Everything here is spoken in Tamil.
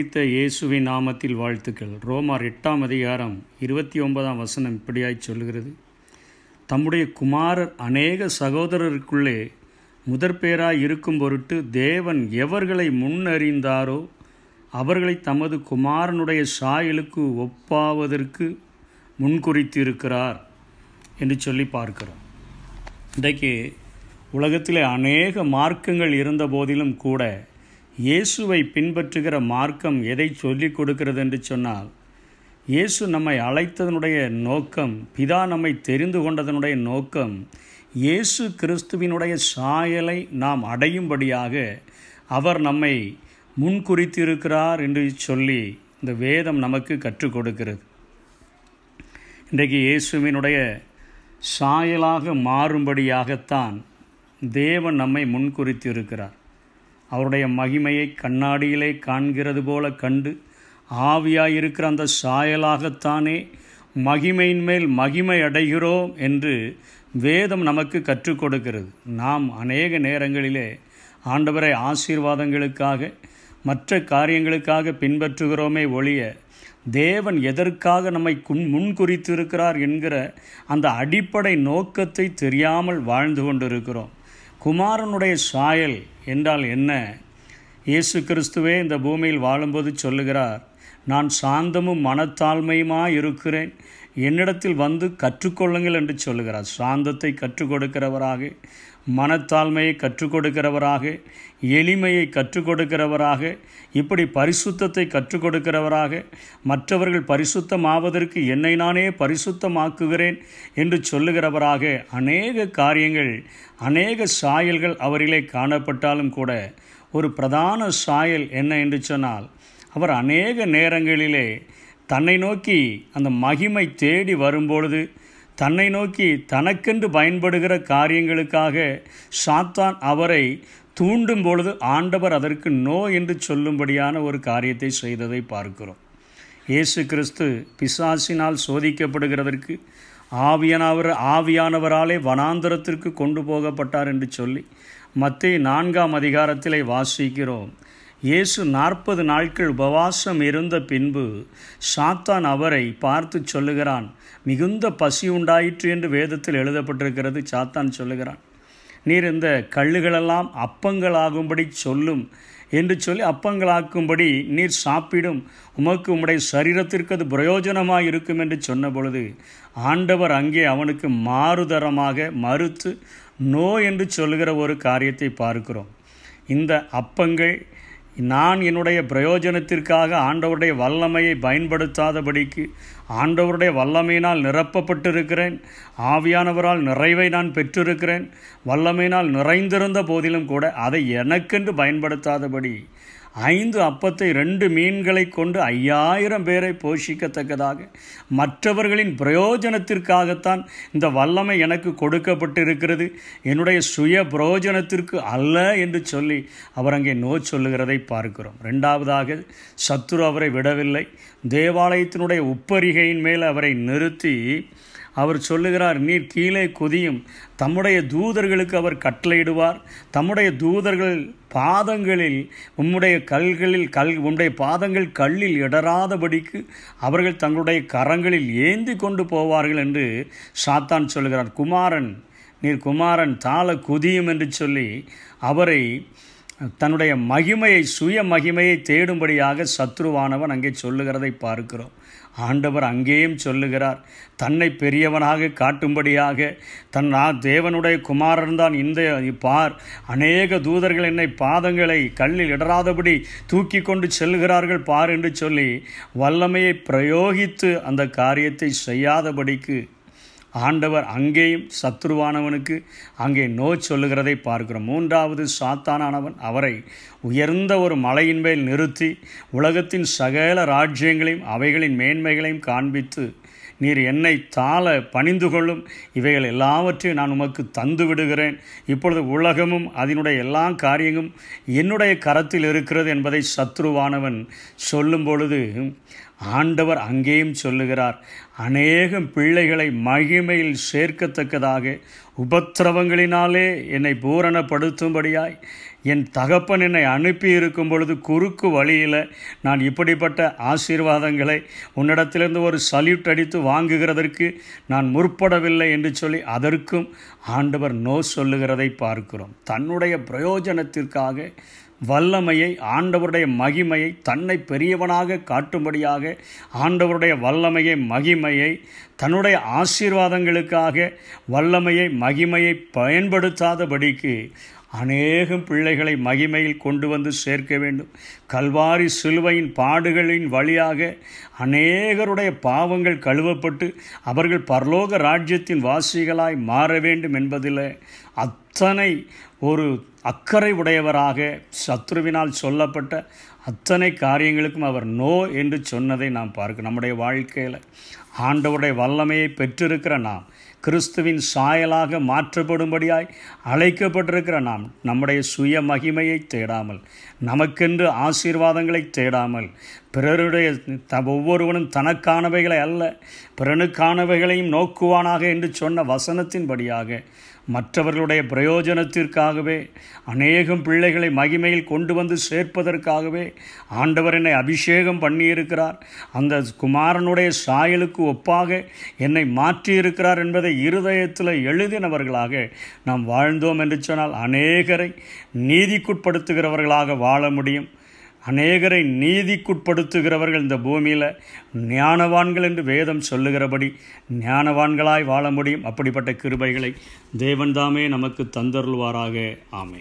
குறித்த இயேசுவின் நாமத்தில் வாழ்த்துக்கள். ரோமார் எட்டாம் அதிகாரம் இருபத்தி ஒன்பதாம் வசனம் இப்படியாய் சொல்கிறது தம்முடைய குமாரர் அநேக சகோதரருக்குள்ளே முதற்பேராய் இருக்கும் பொருட்டு தேவன் எவர்களை முன்னறிந்தாரோ அவர்களை தமது குமாரனுடைய சாயலுக்கு ஒப்பாவதற்கு முன்குறித்திருக்கிறார் என்று சொல்லி பார்க்கிறோம். இன்றைக்கு உலகத்தில் அநேக மார்க்கங்கள் இருந்த போதிலும் கூட இயேசுவை பின்பற்றுகிற மார்க்கம் எதை சொல்லிக் கொடுக்கிறது என்று சொன்னால் இயேசு நம்மை அழைத்ததனுடைய நோக்கம் பிதா நம்மை தெரிந்து கொண்டதனுடைய நோக்கம் இயேசு கிறிஸ்துவினுடைய சாயலை நாம் அடையும்படியாக அவர் நம்மை முன்குறித்திருக்கிறார் என்று சொல்லி இந்த வேதம் நமக்கு கற்றுக் கொடுக்கிறது. இன்றைக்கு இயேசுவினுடைய சாயலாக மாறும்படியாகத்தான் தேவன் நம்மை முன்குறித்திருக்கிறார் அவருடைய மகிமையை கண்ணாடியிலே காண்கிறது போல கண்டு ஆவியாயிருக்கிற அந்த சாயலாகத்தானே மகிமையின் மேல் மகிமை அடைகிறோம் என்று வேதம் நமக்கு கற்றுக் கொடுக்கிறது. நாம் அநேக நேரங்களிலே ஆண்டவரை ஆசீர்வாதங்களுக்காக மற்ற காரியங்களுக்காக பின்பற்றுகிறோமே ஒழிய தேவன் எதற்காக நம்மை குன் முன்குறித்திருக்கிறார் என்கிற அந்த அடிப்படை நோக்கத்தை தெரியாமல் வாழ்ந்து கொண்டிருக்கிறோம். குமாரனுடைய சாயல் என்றால் என்ன? இயேசு கிறிஸ்துவே இந்த பூமியில் வாழும்போது சொல்லுகிறார் நான் சாந்தமும் மனத்தாழ்மையுமாக இருக்கிறேன் என்னிடத்தில் வந்து கற்றுக்கொள்ளுங்கள் என்று சொல்லுகிறார். சாந்தத்தை கற்றுக் கொடுக்கிறவராக மனத்தாழ்மையை கற்றுக் கொடுக்கிறவராக எளிமையை கற்றுக் கொடுக்கிறவராக இப்படி பரிசுத்தத்தை கற்றுக் கொடுக்கிறவராக மற்றவர்கள் பரிசுத்தமாவதற்கு என்னை நானே பரிசுத்தமாக்குகிறேன் என்று சொல்லுகிறவராக அநேக காரியங்கள் அநேக சாயல்கள் அவரிலே காணப்பட்டாலும் கூட ஒரு பிரதான சாயல் என்ன என்று சொன்னால் அவர் அநேக நேரங்களிலே தன்னை நோக்கி அந்த மகிமை தேடி வரும்பொழுது தன்னை நோக்கி தனக்கென்று பயன்படுகிற காரியங்களுக்காக சாத்தான் அவரை தூண்டும் பொழுது ஆண்டவர் அதற்கு நோ என்று சொல்லும்படியான ஒரு காரியத்தை செய்ததை பார்க்கிறோம். இயேசு கிறிஸ்து பிசாசினால் சோதிக்கப்படுகிறதற்கு ஆவியானவர் ஆவியானவராலே வனாந்தரத்திற்கு கொண்டு போகப்பட்டார் என்று சொல்லி மத்திய நான்காம் அதிகாரத்திலே வாசிக்கிறோம். இயேசு நாற்பது நாட்கள் உபவாசம் இருந்த பின்பு சாத்தான் அவரை பார்த்து சொல்லுகிறான் மிகுந்த பசி உண்டாயிற்று என்று வேதத்தில் எழுதப்பட்டிருக்கிறது சாத்தான் சொல்லுகிறான். நீர் இந்த கல்லுகளெல்லாம் அப்பங்களாகும்படி சொல்லும் என்று சொல்லி அப்பங்களாக்கும்படி நீர் சாப்பிடும். உமக்கு உம்முடைய சரீரத்திற்கு அது பிரயோஜனமாக இருக்கும் என்று சொன்ன பொழுது ஆண்டவர் அங்கே அவனுக்கு மாறுதரமாக மறுத்து நோ என்று சொல்லுகிற ஒரு காரியத்தை பார்க்கிறோம். இந்த அப்பங்கள் நான் என்னுடைய பிரயோஜனத்திற்காக ஆண்டவருடைய வல்லமையை பயன்படுத்தாதபடிக்கு ஆண்டவருடைய வல்லமையினால் நிரப்பப்பட்டிருக்கிறேன். ஆவியானவரால் நிறைவை நான் பெற்றிருக்கிறேன். வல்லமையினால் நிறைந்திருந்த போதிலும் கூட அதை எனக்கென்று பயன்படுத்தாதபடி ஐந்து அப்பத்தை ரெண்டு மீன்களை கொண்டு ஐயாயிரம் பேரை போஷிக்கத்தக்கதாக. மற்றவர்களின் பிரயோஜனத்திற்காகத்தான் இந்த வல்லமை எனக்கு கொடுக்கப்பட்டிருக்கிறது. என்னுடைய சுய பிரயோஜனத்திற்கு அல்ல என்று சொல்லி அவர் அங்கே நோ சொல்லுகிறதை பார்க்கிறோம். ரெண்டாவதாக சத்துரு அவரை விடவில்லை. தேவாலயத்தினுடைய உப்பரிகையின் மேல் அவரை நிறுத்தி அவர் சொல்லுகிறார் நீர் கீழே குதியும். தம்முடைய தூதர்களுக்கு அவர் கட்டளையிடுவார். தம்முடைய தூதர்கள் பாதங்களில் உம்முடைய கல்களில் கல் உம்முடைய பாதங்கள் கல்லில் இடராதபடிக்கு அவர்கள் தங்களுடைய கரங்களில் ஏந்தி கொண்டு போவார்கள் என்று சாத்தான் சொல்கிறார் குமாரன் நீர் குமாரன் தாள குதியும் என்று சொல்லி அவரை தன்னுடைய மகிமையை சுய மகிமையை தேடும்படியாக சத்ருவானவன் அங்கே சொல்லுகிறதை பார்க்கிறோம். ஆண்டவர் அங்கேயும் சொல்லுகிறார். தன்னை பெரியவனாக காட்டும்படியாக தன் நான் தேவனுடைய குமாரன் தான் இந்த பார் அநேக தூதர்கள் என்னை பாதங்களை கல்லில் இடராதபடி தூக்கி கொண்டு செல்கிறார்கள் பார் என்று சொல்லி வல்லமையை பிரயோகித்து அந்த காரியத்தை செய்யாதபடிக்கு ஆண்டவர் அங்கேயும் சத்ருவானவனுக்கு அங்கே நோ சொல்லுகிறதை பார்க்கிறோம். மூன்றாவது சாத்தானானவன் அவரை உயர்ந்த ஒரு மலையின் மேல் நிறுத்தி உலகத்தின் சகல ராஜ்யங்களையும் அவைகளின் மேன்மைகளையும் காண்பித்து நீர் என்னை தாள பணிந்து கொள்ளும். இவைகள் எல்லாவற்றையும் நான் உமக்கு தந்து விடுகிறேன். இப்பொழுது உலகமும் அதனுடைய எல்லா காரியங்களும் என்னுடைய கரத்தில் இருக்கிறது என்பதை சத்ருவானவன் சொல்லும் பொழுது ஆண்டவர் அங்கேயும் சொல்லுகிறார் அநேகம் பிள்ளைகளை மகிமையில் சேர்க்கத்தக்கதாக உபத்திரவங்களினாலே என்னை பூரணப்படுத்தும்படியாய் என் தகப்பன் என்னை அனுப்பி இருக்கும் பொழுது குறுக்கு வழியில் நான் இப்படிப்பட்ட ஆசீர்வாதங்களை உன்னிடத்திலிருந்து ஒரு சல்யூட் அடித்து வாங்குகிறதற்கு நான் முற்படவில்லை என்று சொல்லி அதற்கும் ஆண்டவர் நோ சொல்லுகிறதை பார்க்கிறோம். தன்னுடைய பிரயோஜனத்திற்காக வல்லமையை ஆண்டவருடைய மகிமையை தன்னை பெரியவனாக காட்டும்படியாக ஆண்டவருடைய வல்லமையை மகிமையை தன்னுடைய ஆசீர்வாதங்களுக்காக வல்லமையை மகிமையை பயன்படுத்தாதபடிக்கு அநேகம் பிள்ளைகளை மகிமையில் கொண்டு வந்து சேர்க்க வேண்டும். கல்வாரி சிலுவையின் பாடுகளின் வழியாக அநேகருடைய பாவங்கள் கழுவப்பட்டு அவர்கள் பரலோக ராஜ்யத்தின் வாசிகளாய் மாற வேண்டும் என்பதில் அத்தனை ஒரு அக்கறை உடையவராக சத்ருவினால் சொல்லப்பட்ட அத்தனை காரியங்களுக்கும் அவர் நோ என்று சொன்னதை நாம் பார்க்க நம்முடைய வாழ்க்கையில் ஆண்டவருடைய வல்லமையை பெற்றிருக்கிற நாம் கிறிஸ்துவின் சாயலாக மாற்றப்படும்படியாய் அழைக்கப்பட்டிருக்கிற நாம் நம்முடைய சுய மகிமையை தேடாமல் நமக்கென்று ஆசீர்வாதங்களை தேடாமல் பிறருடைய த ஒவ்வொருவனும் தனக்கானவைகளை அல்ல பிறனுக்கானவைகளையும் நோக்குவானாக என்று சொன்ன வசனத்தின்படியாக மற்றவர்களுடைய பிரயோஜனத்திற்காகவே அநேகம் பிள்ளைகளை மகிமையில் கொண்டு வந்து சேர்ப்பதற்காகவே ஆண்டவர் என்னை அபிஷேகம் பண்ணியிருக்கிறார். அந்த குமாரனுடைய சாயலுக்கு ஒப்பாக என்னை மாற்றியிருக்கிறார் என்பதை இருதயத்தில் எழுதினவர்களாக நாம் வாழ்ந்தோம் என்று சொன்னால் அநேகரை நீதிக்குட்படுத்துகிறவர்களாக வாழ முடியும். அநேகரை நீதிக்குட்படுத்துகிறவர்கள் இந்த பூமியில் ஞானவான்கள் என்று வேதம் சொல்லுகிறபடி ஞானவான்களாய் வாழ முடியும். அப்படிப்பட்ட கிருபைகளை தேவன்தாமே நமக்கு தந்தருள்வாராக. ஆமே